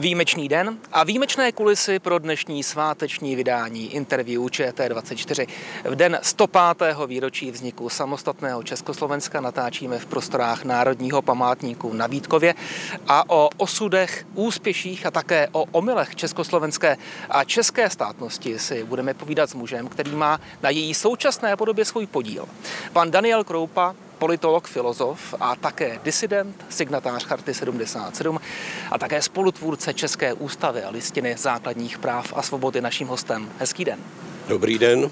Výjimečný den a výjimečné kulisy pro dnešní sváteční vydání interview ČT24. V den 105. výročí vzniku samostatného Československa natáčíme v prostorách Národního památníku na Vítkově a o osudech, úspěších a také o omylech československé a české státnosti si budeme povídat s mužem, který má na její současné podobě svůj podíl. Pan Daniel Kroupa politolog, filozof a také disident, signatář Charty 77 a také spolutvůrce České ústavy a listiny základních práv a svobody naším hostem. Hezký den. Dobrý den.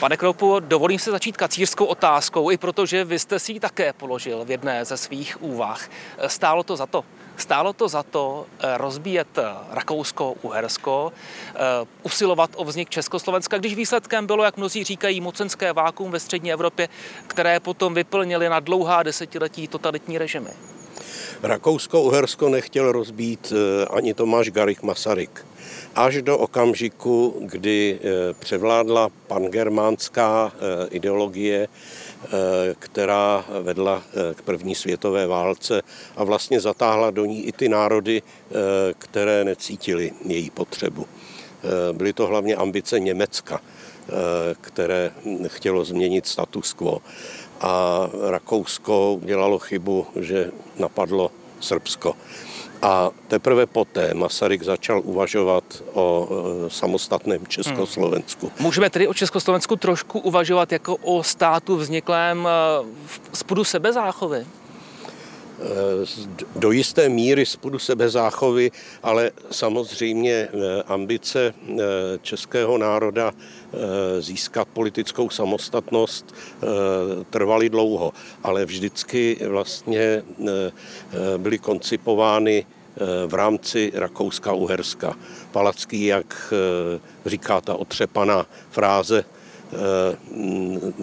Pane Kroupu, dovolím se začít kacířskou otázkou, i protože vy jste si ji také položil v jedné ze svých úvah. Stálo to za to? Stálo to za to eh, rozbíjet eh, Rakousko, Uhersko, eh, usilovat o vznik Československa, když výsledkem bylo, jak mnozí říkají, mocenské vákum ve střední Evropě, které potom vyplnili na dlouhá desetiletí totalitní režimy. Rakousko-Uhersko nechtěl rozbít ani Tomáš Garich Masaryk. Až do okamžiku, kdy převládla pangermánská ideologie, která vedla eh, k první světové válce a vlastně zatáhla do ní i ty národy, eh, které necítili její potřebu. Byly to hlavně ambice Německa, které chtělo změnit status quo. A Rakousko udělalo chybu, že napadlo Srbsko. A teprve poté Masaryk začal uvažovat o e, samostatném Československu. Hmm. Můžeme tedy o Československu trošku uvažovat jako o státu vzniklém z pudu sebezáchovy? Do jisté míry z pudu sebezáchovy, ale samozřejmě e, ambice českého národa získat politickou samostatnost trvaly dlouho, ale vždycky vlastně byly koncipovány v rámci Rakouska-Uherska. Palacký, jak říká ta otřepaná fráze,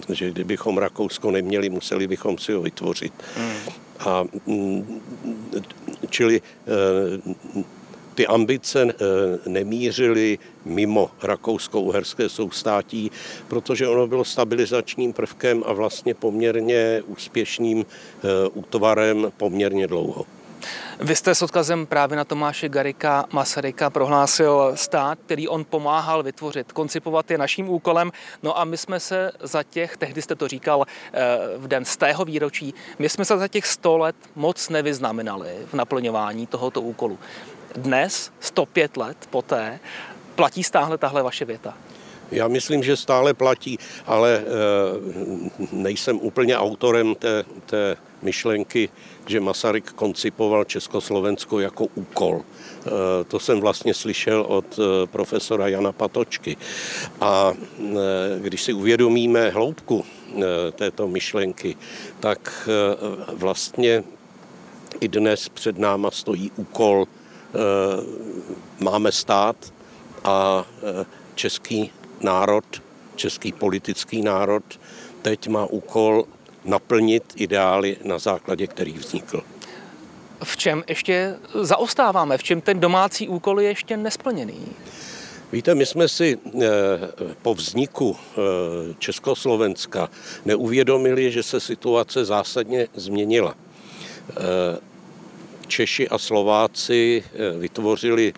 že kdybychom Rakousko neměli, museli bychom si ho vytvořit. Hmm. A, čili ty ambice nemířily mimo rakousko-uherské soustátí, protože ono bylo stabilizačním prvkem a vlastně poměrně úspěšným útvarem poměrně dlouho. Vy jste s odkazem právě na Tomáše Garika Masaryka prohlásil stát, který on pomáhal vytvořit, koncipovat je naším úkolem. No a my jsme se za těch, tehdy jste to říkal eh, v den z tého výročí, my jsme se za těch 100 let moc nevyznamenali v naplňování tohoto úkolu. Dnes, 105 let poté, platí stále tahle vaše věta? Já myslím, že stále platí, ale eh, nejsem úplně autorem té, té myšlenky, že Masaryk koncipoval Československo jako úkol. Eh, to jsem vlastně slyšel od eh, profesora Jana Patočky. A když si uvědomíme hloubku této myšlenky, tak vlastně i dnes před náma stojí úkol, máme stát a český národ, český politický národ, teď má úkol naplnit ideály, na základě kterých vznikl. V čem ještě zaostáváme? V čem ten domácí úkol je ještě nesplněný? Víte, my jsme si eh, po vzniku eh, Československa neuvědomili, že se situace zásadně změnila. Eh, Češi a Slováci vytvořili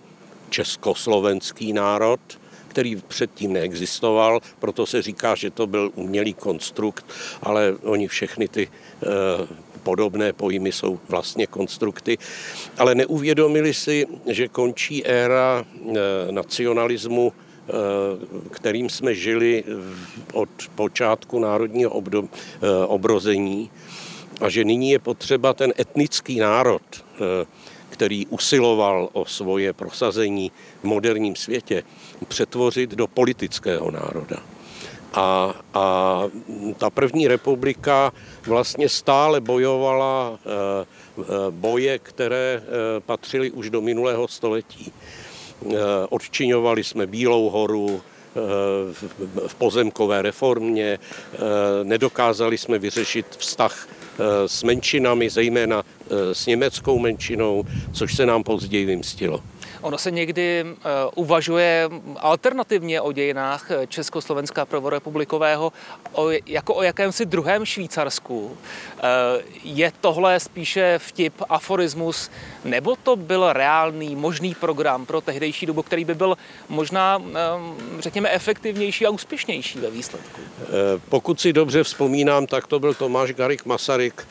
československý národ, který předtím neexistoval, proto se říká, že to byl umělý konstrukt, ale oni všechny ty eh, podobné pojmy jsou vlastně konstrukty, ale neuvědomili si, že končí éra eh, nacionalismu, eh, kterým jsme žili od počátku národního obdob, obrození a že nyní je potřeba ten etnický národ, který usiloval o svoje prosazení v moderním světě, přetvořit do politického národa. A, a ta první republika vlastně stále bojovala eh, eh, boje, které eh, patřily už do minulého století. Odčiňovali jsme Bílou horu, v pozemkové reformě, nedokázali jsme vyřešit vztah s menšinami, zejména eh, s německou menšinou, což se nám později vymstilo. Ono se někdy uh, uvažuje alternativně o dějinách Československa prvorepublikového jako o jakémsi druhém Švýcarsku. Uh, je tohle spíše vtip, aforismus, nebo to byl reálný, možný program pro tehdejší dobu, který by byl možná, uh, řekněme, efektivnější a úspěšnější ve výsledku? Pokud si dobře vzpomínám, tak to byl Tomáš Garik Masaryk,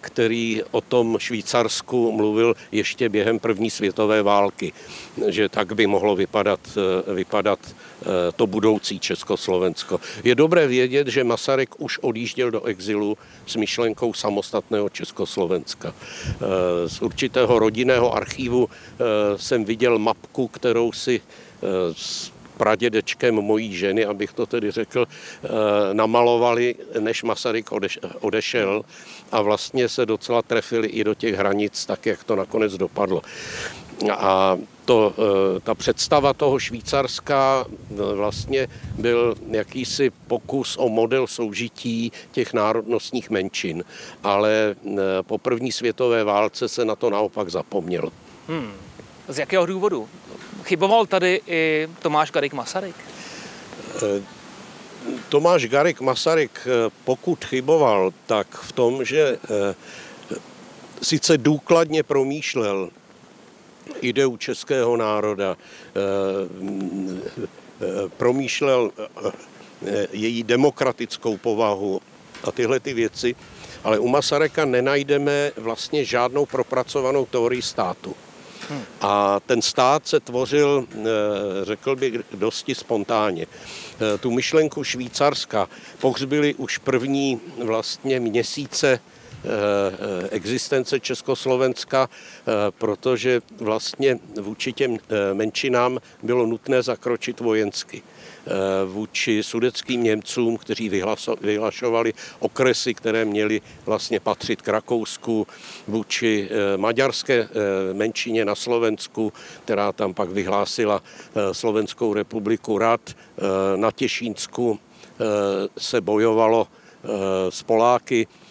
který o tom Švýcarsku mluvil ještě během první světové války že tak by mohlo vypadat, eh, vypadat eh, to budoucí Československo. Je dobré vědět, že Masaryk už odjížděl do exilu s myšlenkou samostatného Československa. Eh, z určitého rodinného archívu jsem viděl mapku, kterou si s pradědečkem mojí ženy, abych to tedy řekl, namalovali, než Masaryk odešel a vlastně se docela trefili i do těch hranic, tak jak to nakonec dopadlo. A to, eh, ta představa toho Švýcarska eh, vlastně byl jakýsi pokus o model soužití těch národnostních menšin, ale eh, po první světové válce se na to naopak zapomněl. Hmm. Z jakého důvodu? Chyboval tady i Tomáš Garik Masaryk? Tomáš Garik Masaryk, pokud chyboval, tak v tom, že sice důkladně promýšlel ideu českého národa, eh, eh, promýšlel eh, její demokratickou povahu a tyhle ty věci, ale u Masaryka nenajdeme vlastně žádnou propracovanou teorii státu. Hmm. A ten stát se tvořil, řekl bych, dosti spontánně. Tu myšlenku Švýcarska pohřbili už první vlastně měsíce existence Československa, eh, protože vlastně vůči těm eh, menšinám bylo nutné zakročit vojensky vůči sudeckým Němcům, kteří vyhlašovali okresy, které měly vlastně patřit k Rakousku, vůči maďarské menšině na Slovensku, která tam pak vyhlásila Slovenskou republiku Rad. Na Těšínsku se bojovalo s Poláky, Eh,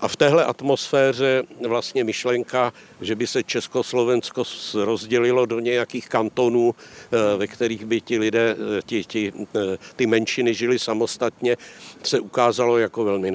a v téhle atmosféře vlastně myšlenka, že by se Československo rozdělilo do nějakých kantonů, eh, ve kterých by ti lidé, eh, ti, ti, ty menšiny žili samostatně, se ukázalo jako velmi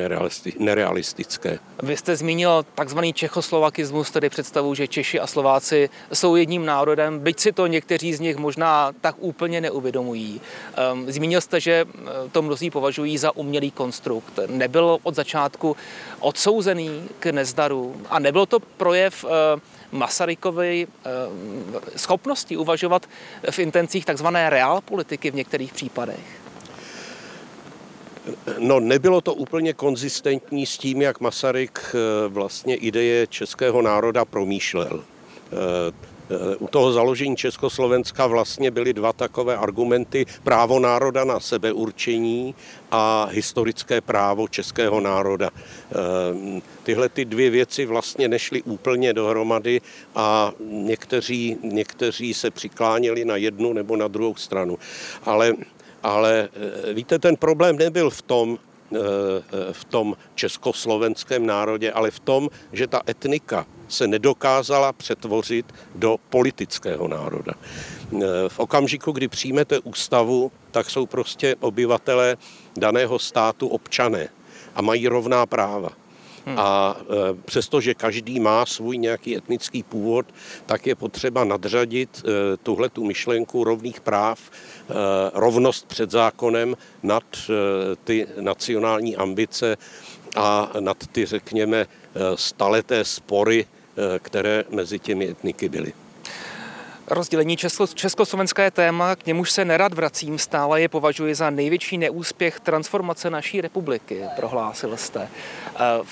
nerealistické. Vy jste zmínil takzvaný čechoslovakismus, tedy představu, že Češi a Slováci jsou jedním národem, byť si to někteří z nich možná tak úplně neuvědomují. Ehm, zmínil jste, že to mnozí považují za umělý konstrukt. Nebyl od začátku odsouzený k nezdaru a nebyl to projev eh, Masarykovy eh, schopnosti uvažovat v intencích takzvané realpolitiky v některých případech? No, nebylo to úplně konzistentní s tím, jak Masaryk eh, vlastně ideje českého národa promýšlel. U toho založení Československa vlastně byly dva takové argumenty. Právo národa na sebeurčení a historické právo českého národa. Ehm, tyhle ty dvě věci vlastně nešly úplně dohromady a někteří, někteří se přikláněli na jednu nebo na druhou stranu. Ale ale eh, víte, ten problém nebyl v tom, eh, v tom československém národě, ale v tom, že ta etnika se nedokázala přetvořit do politického národa. Eh, v okamžiku, kdy přijmete ústavu, tak jsou prostě obyvatelé daného státu občané a mají rovná práva. Hmm. A e, přestože každý má svůj nějaký etnický původ, tak je potřeba nadřadit e, tuhle tu myšlenku rovných práv, e, rovnost před zákonem nad ty nacionální ambice a nad ty, řekněme, staleté spory, které mezi těmi etniky byly. Rozdělení Česko, Československa je téma, k němuž se nerad vracím, stále je považuji za největší neúspěch transformace naší republiky, prohlásil jste.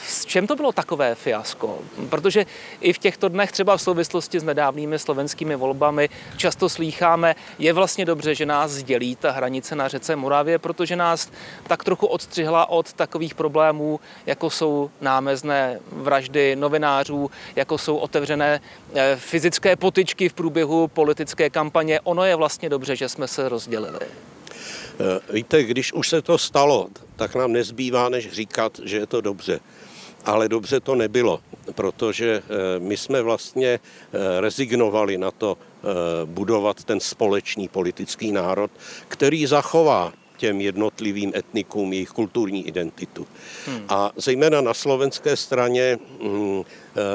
S čem to bylo takové fiasko? Protože i v těchto dnech, třeba v souvislosti s nedávnými slovenskými volbami, často slýcháme, je vlastně dobře, že nás dělí ta hranice na řece Moravě, protože nás tak trochu odstřihla od takových problémů, jako jsou námezné vraždy novinářů, jako jsou otevřené eh, fyzické potyčky v průběhu politické kampaně. Ono je vlastně dobře, že jsme se rozdělili. Eh, víte, když už se to stalo, tak nám nezbývá, než říkat, že je to dobře. ale dobře to nebylo, protože my jsme vlastně rezignovali na to budovat ten společný politický národ, který zachová těm jednotlivým etnikům jejich kulturní identitu. Hmm. A zejména na slovenské straně hm,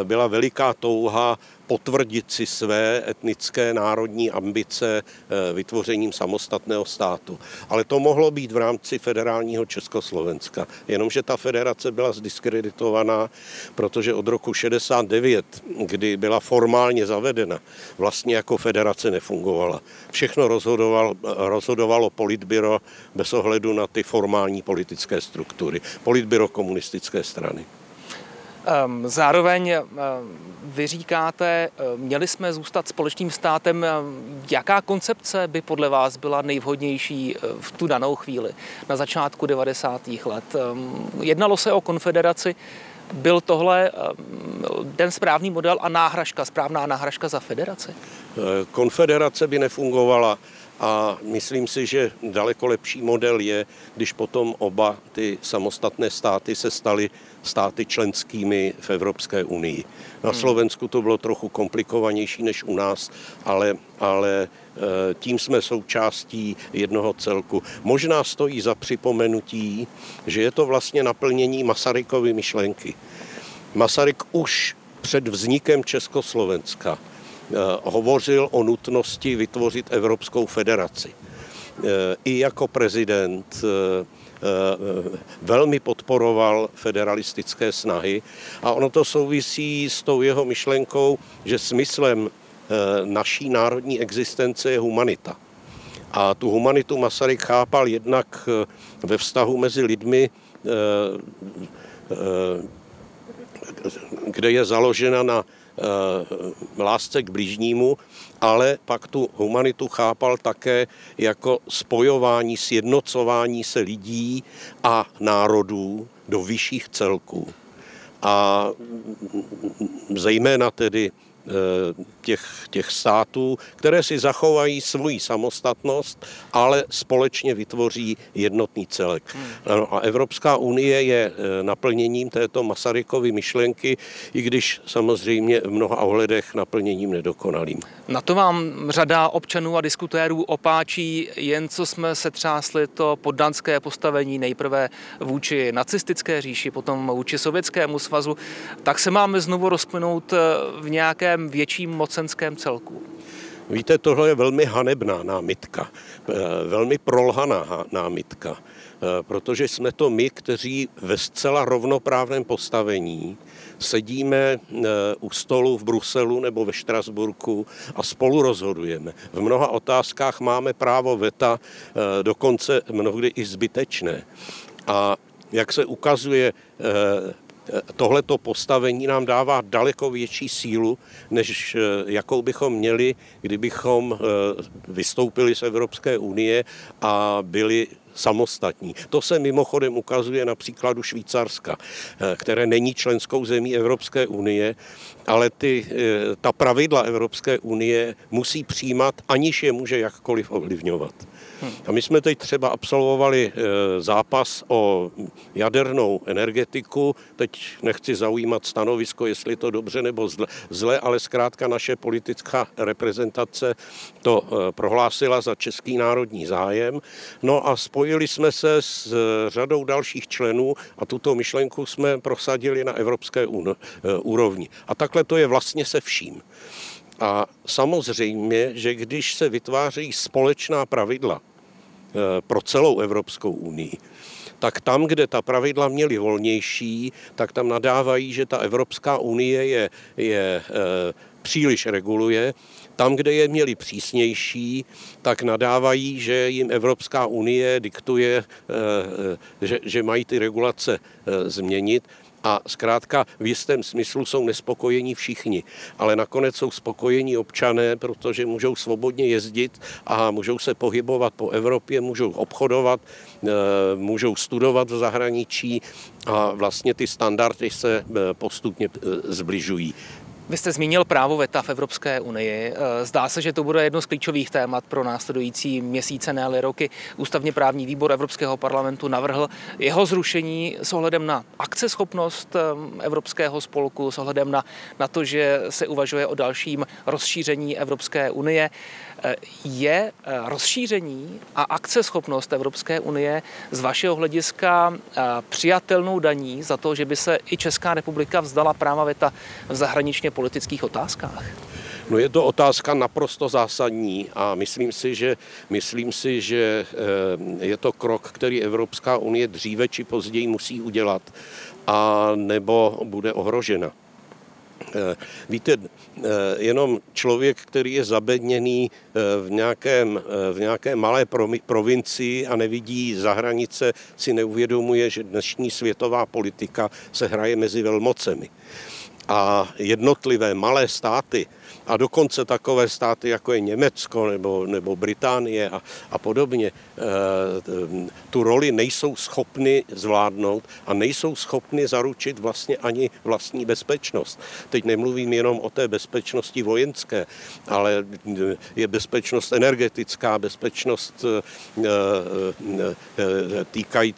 byla veliká touha potvrdit si své etnické národní ambice eh, vytvořením samostatného státu. Ale to mohlo být v rámci federálního Československa. Jenomže ta federace byla zdiskreditovaná, protože od roku 69, kdy byla formálně zavedena, vlastně jako federace nefungovala. Všechno rozhodoval, rozhodovalo politbyro bez ohledu na ty formální politické struktury. Politbyro komunistické strany. Ehm, zároveň ehm, vy říkáte, ehm, měli jsme zůstat společným státem. Jaká koncepce by podle vás byla nejvhodnější v tu danou chvíli, na začátku 90. let? Jednalo se o konfederaci, byl tohle ten správný model a náhražka, správná náhražka za federaci? Konfederace by nefungovala a myslím si, že daleko lepší model je, když potom oba ty samostatné státy se staly státy členskými v Evropské unii. Na hmm. Slovensku to bylo trochu komplikovanější než u nás, ale, ale eh, tím jsme součástí jednoho celku. Možná stojí za připomenutí, že je to vlastně naplnění Masarykovy myšlenky. Masaryk už před vznikem Československa eh, hovořil o nutnosti vytvořit Evropskou federaci. Eh, I jako prezident Eh, velmi podporoval federalistické snahy a ono to souvisí s tou jeho myšlenkou, že smyslem eh, naší národní existence je humanita. A tu humanitu Masaryk chápal jednak eh, ve vztahu mezi lidmi, kde je založena na lásce k blížnímu ale pak tu humanitu chápal také jako spojování, sjednocování se lidí a národů do vyšších celků. A zejména tedy těch, těch států, které si zachovají svoji samostatnost, ale společně vytvoří jednotný celek. Hmm. A Evropská unie je eh, naplněním této Masarykovy myšlenky, i když samozřejmě v mnoha ohledech naplněním nedokonalým. Na to vám řada občanů a diskutérů opáčí, jen co jsme se třásli to poddanské postavení nejprve vůči nacistické říši, potom vůči Sovětskému svazu, tak se máme znovu rozplynout eh, v nějakém nějakém větším mocenském celku? Víte, tohle je velmi hanebná námitka, eh, velmi prolhaná námitka, eh, protože jsme to my, kteří ve zcela rovnoprávném postavení sedíme eh, u stolu v Bruselu nebo ve Štrasburku a spolu rozhodujeme. V mnoha otázkách máme právo veta, dokonce mnohdy i zbytečné. A jak se ukazuje, tohleto postavení nám dává daleko větší sílu, než eh, jakou bychom měli, kdybychom eh, vystoupili z Evropské unie a byli samostatní. To se mimochodem ukazuje na příkladu Švýcarska, eh, které není členskou zemí Evropské unie, ale ty, ta pravidla Evropské unie musí přijímat, aniž je může jakkoliv ovlivňovat. A my jsme teď třeba absolvovali e, zápas o jadernou energetiku. Teď nechci zaujímat stanovisko, jestli to dobře nebo zle, ale zkrátka naše politická reprezentace to prohlásila za český národní zájem. No a spojili jsme se s e, řadou dalších členů a tuto myšlenku jsme prosadili na evropské úrovni. A takhle to je vlastně se vším. A samozřejmě, že když se vytvářejí společná pravidla Eh, pro celou Evropskou unii, tak tam, kde ta pravidla měly volnější, tak tam nadávají, že ta Evropská unie je, je eh, příliš reguluje. Tam, kde je měli přísnější, tak nadávají, že jim Evropská unie diktuje, eh, že, že mají ty regulace změnit a zkrátka v jistém smyslu jsou nespokojení všichni, ale nakonec jsou spokojení občané, protože můžou svobodně jezdit a můžou se pohybovat po Evropě, můžou obchodovat, eh, můžou studovat v zahraničí a vlastně ty standardy se eh, postupně eh, zbližují. Vy jste zmínil právo VETA v Evropské unii. Eh, zdá se, že to bude jedno z klíčových témat pro následující měsíce, ne roky. Ústavně právní výbor Evropského parlamentu navrhl jeho zrušení s ohledem na akceschopnost eh, Evropského spolku, s ohledem na, na to, že se uvažuje o dalším rozšíření Evropské unie. Eh, je rozšíření a akceschopnost Evropské unie z vašeho hlediska přijatelnou daní za to, že by se i Česká republika vzdala práva VETA v zahraničně politických otázkách? No je to otázka naprosto zásadní a myslím si, že, myslím si, že eh, je to krok, který Evropská unie dříve či později musí udělat a nebo bude ohrožena. Eh, víte, eh, jenom člověk, který je zabedněný v, nějakém, v nějaké malé provincii a nevidí za hranice, si neuvědomuje, že dnešní světová politika se hraje mezi velmocemi a jednotlivé malé státy a dokonce takové státy, jako je Německo nebo, nebo Británie a, a podobně, eh, tu roli nejsou schopny zvládnout a nejsou schopny zaručit vlastně ani vlastní bezpečnost. Teď nemluvím jenom o té bezpečnosti vojenské, ale je bezpečnost energetická, bezpečnost eh, eh, týkají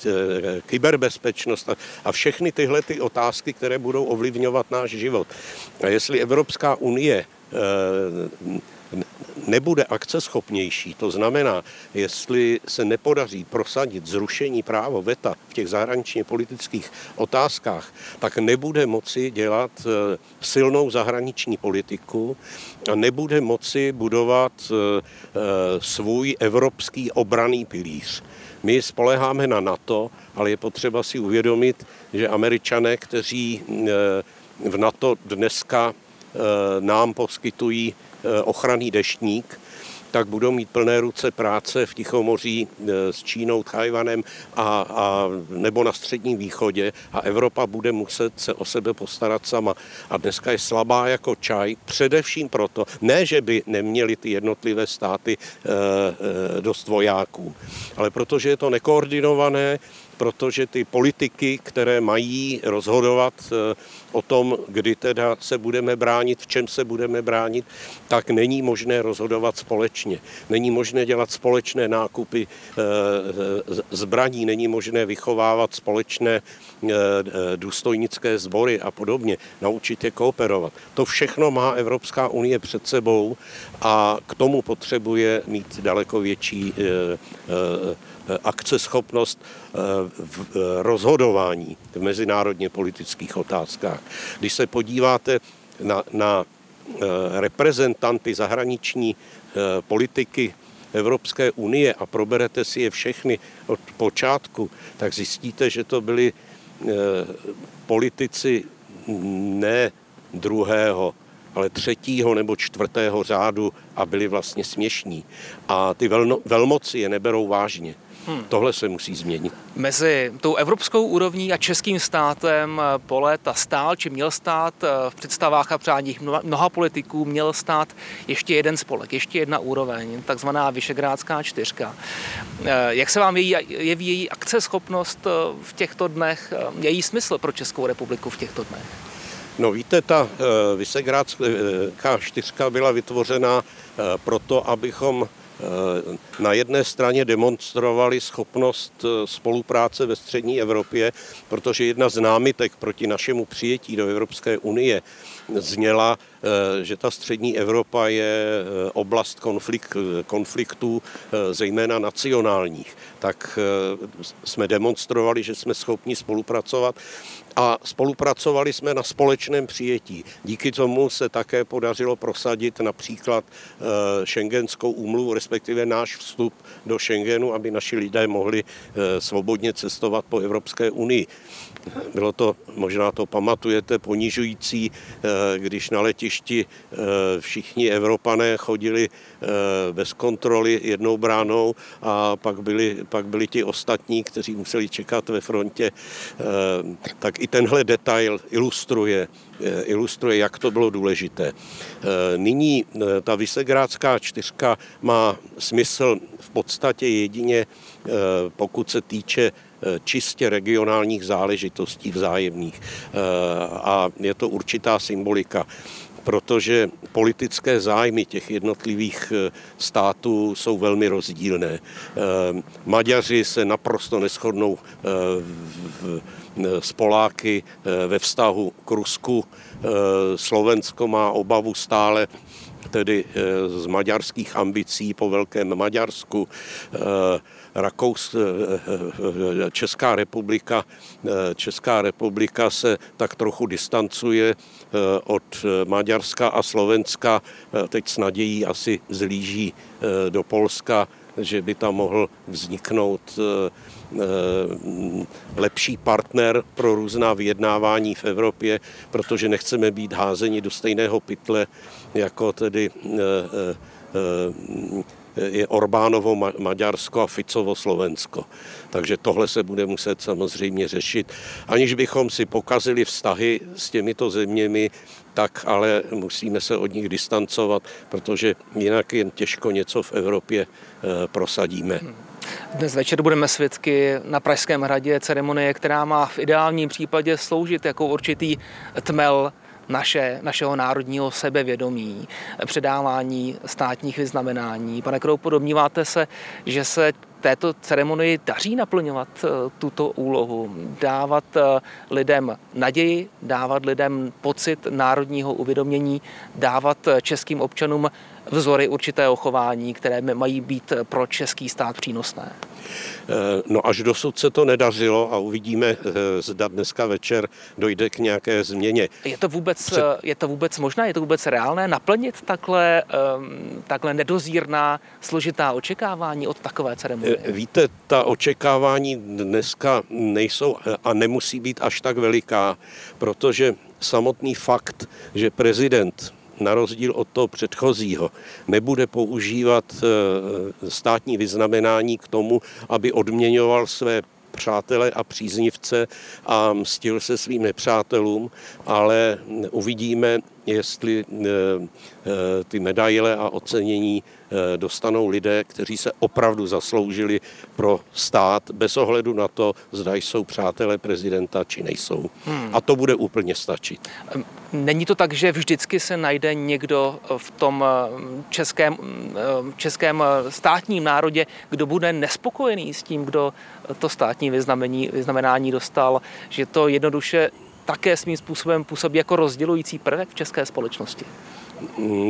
kyberbezpečnost a všechny tyhle ty otázky, které budou ovlivňovat náš život. A jestli Evropská unie nebude akceschopnější, to znamená, jestli se nepodaří prosadit zrušení právo VETA v těch zahraničně politických otázkách, tak nebude moci dělat eh, silnou zahraniční politiku a nebude moci budovat eh, svůj evropský obraný pilíř. My spoleháme na NATO, ale je potřeba si uvědomit, že američané, kteří v NATO dneska Eh, nám poskytují eh, ochranný deštník, tak budou mít plné ruce práce v Tichomoří eh, s Čínou, Tajvanem a, a nebo na Středním východě a Evropa bude muset se o sebe postarat sama. A dneska je slabá jako čaj, především proto, ne, že by neměli ty jednotlivé státy e, e, dost vojáků, ale protože je to nekoordinované, protože ty politiky, které mají rozhodovat eh, o tom, kdy teda se budeme bránit, v čem se budeme bránit, tak není možné rozhodovat společně. Není možné dělat společné nákupy eh, zbraní, není možné vychovávat společné eh, důstojnické sbory a podobně, naučit je kooperovat. To všechno má Evropská unie před sebou a k tomu potřebuje mít daleko větší Eh, akceschopnost eh, v eh, rozhodování v mezinárodně politických otázkách. Když se podíváte na, na reprezentanty zahraniční politiky Evropské unie a proberete si je všechny od počátku, tak zjistíte, že to byli politici ne druhého, ale třetího nebo čtvrtého řádu a byli vlastně směšní. A ty velmoci je neberou vážně. Hmm. Tohle se musí změnit. Mezi tou evropskou úrovní a českým státem eh, po léta stál, či měl stát eh, v představách a přáních mnoha politiků, měl stát ještě jeden spolek, ještě jedna úroveň, takzvaná Vyšegrádská čtyřka. Eh, jak se vám jeví, jeví její akceschopnost v těchto dnech, její smysl pro Českou republiku v těchto dnech? No víte, ta Vysegrádská čtyřka byla vytvořena proto, abychom na jedné straně demonstrovali schopnost eh, spolupráce ve střední Evropě, protože jedna z námitek proti našemu přijetí do Evropské unie zněla, eh, že ta střední Evropa je eh, oblast konflikt, konfliktů, zejména nacionálních. Tak jsme demonstrovali, že jsme schopni spolupracovat a spolupracovali jsme na společném přijetí. Díky tomu se také podařilo prosadit například šengenskou úmluvu, respektive náš vstup do Schengenu, aby naši lidé mohli svobodně cestovat po Evropské unii. Bylo to, možná to pamatujete, ponižující, eh, když na letišti eh, všichni Evropané chodili eh, bez kontroly jednou bránou a pak byli, pak byli ti ostatní, kteří museli čekat ve frontě. Tak i tenhle detail ilustruje, ilustruje, jak to bylo důležité. Nyní ta Vysegrádská čtyřka má smysl v podstatě jedině, pokud se týče čistě regionálních záležitostí vzájemných. Eh, a je to určitá symbolika. protože politické zájmy těch jednotlivých eh, států jsou velmi rozdílné. Maďaři se naprosto neschodnou s Poláky ve vztahu k Rusku. Slovensko má obavu stále tedy z maďarských ambicí po Velkém Maďarsku. Rakous, Česká republika, Česká republika se tak trochu distancuje od Maďarska a Slovenska. Teď s nadějí asi zlíží do Polska, že by tam mohl vzniknout lepší partner pro různá vyjednávání v Evropě, protože nechceme být házeni do stejného pytle jako tedy je Orbánovo Maďarsko a Ficovo Slovensko. Takže tohle se bude muset samozřejmě řešit. Aniž bychom si pokazili vztahy s těmito zeměmi, tak ale musíme se od nich distancovat, protože jinak jen těžko něco v Evropě eh, prosadíme. Dnes večer budeme svědky na Pražském hradě ceremonie, která má v ideálním případě sloužit jako určitý tmel naše, našeho národního sebevědomí, předávání státních vyznamenání. Pane Kroupo, domníváte se, že se této ceremonii daří naplňovat eh, tuto úlohu, dávat eh, lidem naději, dávat lidem pocit národního uvědomění, dávat eh, českým občanům vzory určitého chování, které mají být pro český stát přínosné? No až dosud se to nedařilo a uvidíme, zda dneska večer dojde k nějaké změně. Je to vůbec, Před... je to vůbec možné, je to vůbec reálné naplnit takhle, ehm, takhle nedozírná, složitá očekávání od takové ceremonie? Víte, ta očekávání dneska nejsou a nemusí být až tak veliká, protože samotný fakt, že prezident na rozdíl od toho předchozího, nebude používat eh, státní vyznamenání k tomu, aby odměňoval své přátele a příznivce a mstil se svým nepřátelům, ale uvidíme, jestli eh, eh, ty medaile a ocenění eh, dostanou lidé, kteří se opravdu zasloužili pro stát, bez ohledu na to, zda jsou přátelé prezidenta či nejsou. Hmm. A to bude úplně stačit. Není to tak, že vždycky se najde někdo v tom českém, českém státním národě, kdo bude nespokojený s tím, kdo to státní vyznamenání, vyznamenání dostal, že to jednoduše také svým způsobem působí jako rozdělující prvek v české společnosti?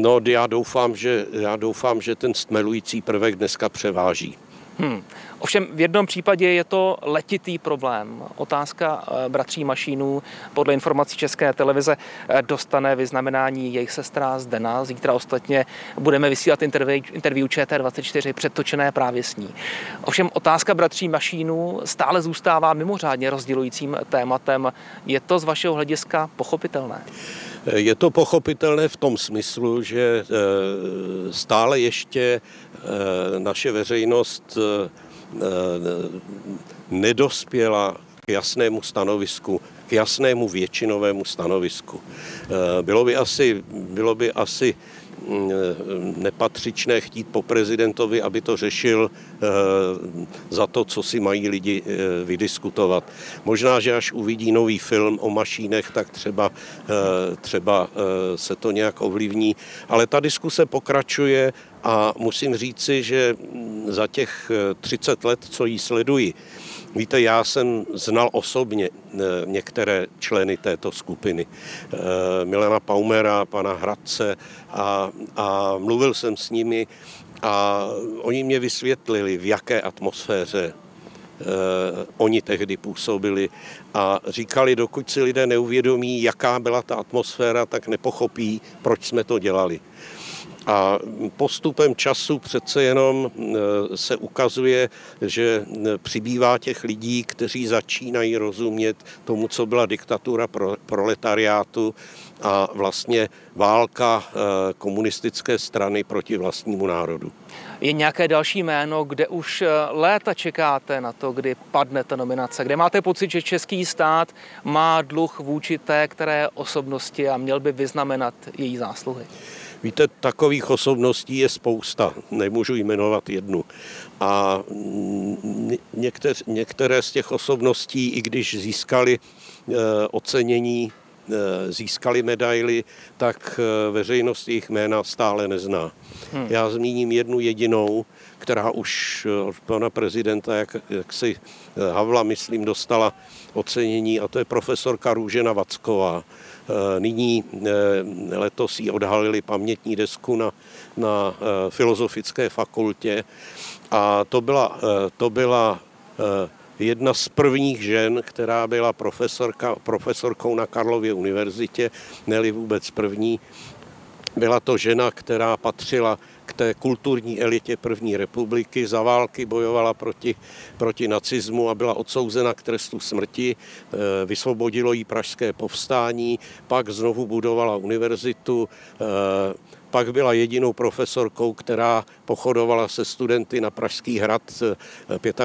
No, já doufám, že, já doufám, že ten stmelující prvek dneska převáží. Hmm. Ovšem v jednom případě je to letitý problém. Otázka eh, bratří Mašínů podle informací České televize eh, dostane vyznamenání jejich sestra Zdena. Zítra ostatně budeme vysílat interview, interview ČT24 předtočené právě s ní. Ovšem otázka bratří Mašínů stále zůstává mimořádně rozdělujícím tématem. Je to z vašeho hlediska pochopitelné? Je to pochopitelné v tom smyslu, že eh, stále ještě naše veřejnost nedospěla k jasnému stanovisku, k jasnému většinovému stanovisku. Bylo by asi, bylo by asi mm, nepatřičné chtít po prezidentovi, aby to řešil eh, za to, co si mají lidi eh, vydiskutovat. Možná, že až uvidí nový film o mašínech, tak třeba, eh, třeba se to nějak ovlivní. Ale ta diskuse pokračuje a musím říci, že za těch 30 eh, let, co ji sleduji, víte, já jsem znal osobně eh, některé členy této skupiny. Eh, Milena Paumera, pana Hradce a, a mluvil jsem s nimi a oni mě vysvětlili, v jaké atmosféře oni tehdy působili a říkali, dokud si lidé neuvědomí, jaká byla ta atmosféra, tak nepochopí, proč jsme to dělali. A postupem času přece jenom e, se ukazuje, že e, přibývá těch lidí, kteří začínají rozumět tomu, co byla diktatura proletariátu a vlastně válka e, komunistické strany proti vlastnímu národu. Je nějaké další jméno, kde už léta čekáte na to, kdy padne ta nominace? Kde máte pocit, že český stát má dluh vůči té které osobnosti a měl by vyznamenat její zásluhy? Víte, takových osobností je spousta, nemůžu jmenovat jednu. A některé, některé z těch osobností, i když získali eh, ocenění získali medaily, tak veřejnost jejich jména stále nezná. Hmm. Já zmíním jednu jedinou, která už od pana prezidenta, jak, jak si Havla, myslím, dostala ocenění, a to je profesorka Růžena Vacková. Nyní letos jí odhalili pamětní desku na, na filozofické fakultě a to byla, to byla jedna z prvních žen, která byla profesorka, profesorkou na Karlově univerzitě, neli vůbec první. Byla to žena, která patřila k té kulturní elitě první republiky, za války bojovala proti, proti nacismu a byla odsouzena k trestu smrti. E, vysvobodilo jí pražské povstání, pak znovu budovala univerzitu, e, pak byla jedinou profesorkou, která pochodovala se studenty na Pražský hrad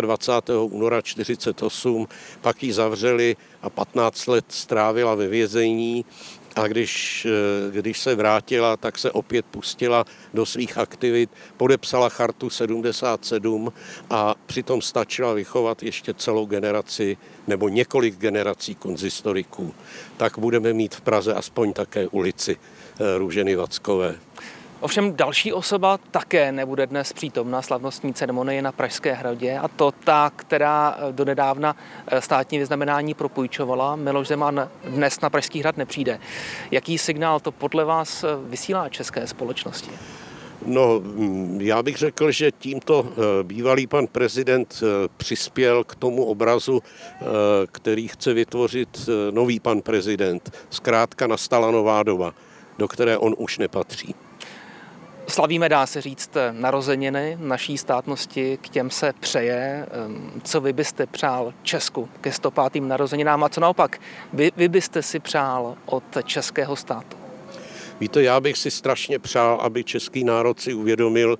25. Eh, února 1948, pak ji zavřeli a 15 let strávila ve vězení a když, eh, když se vrátila, tak se opět pustila do svých aktivit, podepsala chartu 77 a přitom stačila vychovat ještě celou generaci nebo několik generací konzistoriků. Tak budeme mít v Praze aspoň také ulici eh, Růženy Vackové. Ovšem další osoba také nebude dnes přítomna slavnostní ceremonie na Pražské hradě a to ta, která eh, donedávna eh, státní vyznamenání propůjčovala. Miloš Zeman dnes na Pražský hrad nepřijde. Jaký signál to podle vás eh, vysílá české společnosti? No, mm, já bych řekl, že tímto bývalý pan prezident přispěl k tomu obrazu, který chce vytvořit nový pan prezident. Zkrátka nastala nová doba, do které on už nepatří. Slavíme, dá se říct, narozeniny naší státnosti, k těm se přeje. Co vy byste přál Česku ke 105. narozeninám a co naopak vy, vy byste si přál od českého státu? Víte, já bych si strašně přál, aby český národ si uvědomil,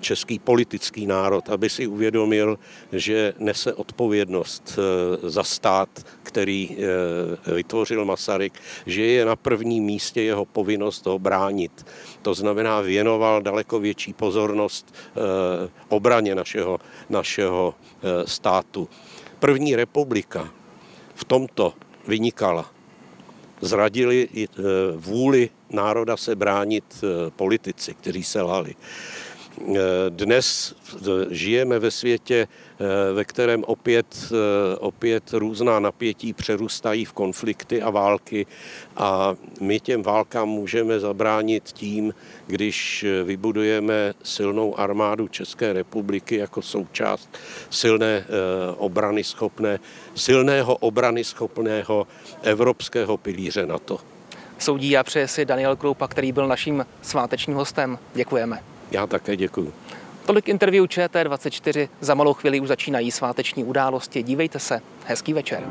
český politický národ, aby si uvědomil, že nese odpovědnost eh, za stát, který eh, vytvořil Masaryk, že je na prvním místě jeho povinnost ho bránit. To znamená, věnoval daleko větší pozornost eh, obraně našeho, našeho státu. První republika v tomto vynikala zradili vůli národa se bránit politici, kteří se lhali. Eh, dnes žijeme ve světě, eh, ve kterém opět, eh, opět různá napětí přerůstají v konflikty a války a my těm válkám můžeme zabránit tím, když vybudujeme silnou armádu České republiky jako součást silné obrany schopné, silného obrany schopného evropského pilíře NATO. Soudí a přeje si Daniel Kroupa, který byl naším svátečním hostem. Děkujeme. Já také děkuji. Tolik interview ČT24. Za malou chvíli už začínají sváteční události. Dívejte se. Hezký večer.